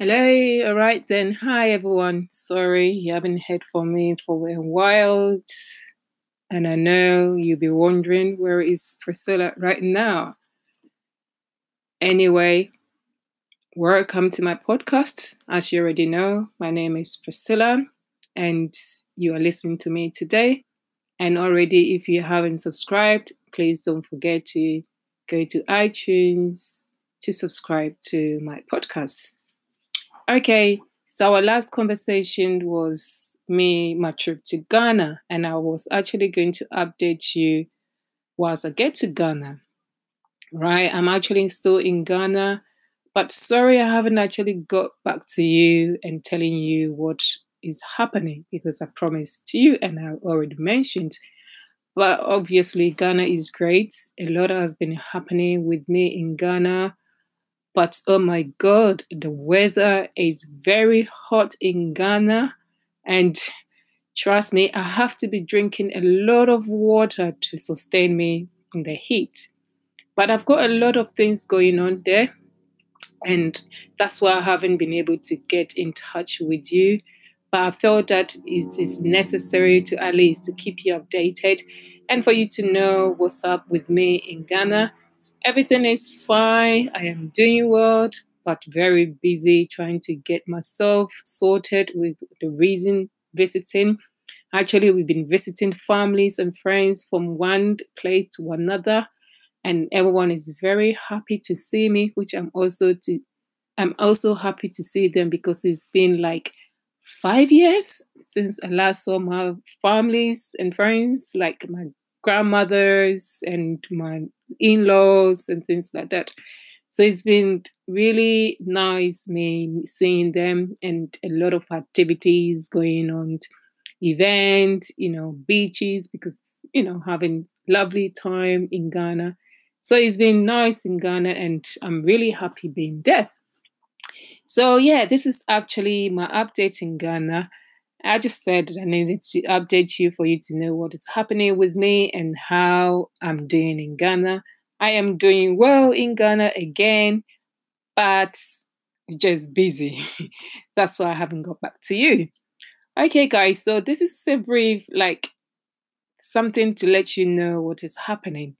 Hello, all right then. Hi everyone. Sorry you haven't heard from me for a while. And I know you'll be wondering where is Priscilla right now. Anyway, welcome to my podcast. As you already know, my name is Priscilla and you are listening to me today. And already, if you haven't subscribed, please don't forget to go to iTunes to subscribe to my podcast. Okay, so our last conversation was me, my trip to Ghana, and I was actually going to update you once I get to Ghana. Right, I'm actually still in Ghana, but sorry I haven't actually got back to you and telling you what is happening because I promised you and I already mentioned. But obviously, Ghana is great. A lot has been happening with me in Ghana but oh my God, the weather is very hot in Ghana. And trust me, I have to be drinking a lot of water to sustain me in the heat. But I've got a lot of things going on there. And that's why I haven't been able to get in touch with you. But I felt that it is necessary to at least to keep you updated and for you to know what's up with me in Ghana Everything is fine. I am doing well, but very busy trying to get myself sorted with the reason visiting. Actually, we've been visiting families and friends from one place to another, and everyone is very happy to see me, which I'm also to I'm also happy to see them because it's been like five years since I last saw my families and friends, like my grandmothers and my in laws and things like that. So it's been really nice me seeing them and a lot of activities going on, events, you know, beaches because you know having lovely time in Ghana. So it's been nice in Ghana and I'm really happy being there. So yeah, this is actually my update in Ghana. I just said that I needed to update you for you to know what is happening with me and how I'm doing in Ghana. I am doing well in Ghana again, but just busy. That's why I haven't got back to you. Okay, guys, so this is a brief, like something to let you know what is happening.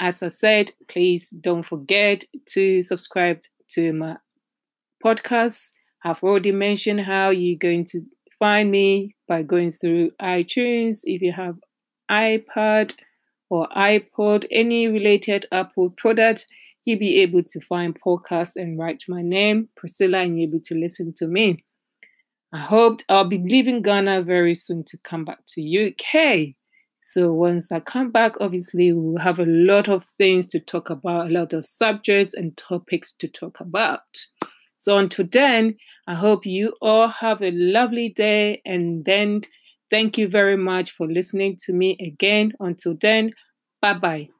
As I said, please don't forget to subscribe to my podcast. I've already mentioned how you're going to find me by going through iTunes. If you have iPad or iPod, any related Apple product, you'll be able to find podcasts and write my name, Priscilla, and you'll be able to listen to me. I hope I'll be leaving Ghana very soon to come back to UK. So once I come back, obviously we'll have a lot of things to talk about, a lot of subjects and topics to talk about. So until then, I hope you all have a lovely day. And then thank you very much for listening to me again. Until then, bye bye.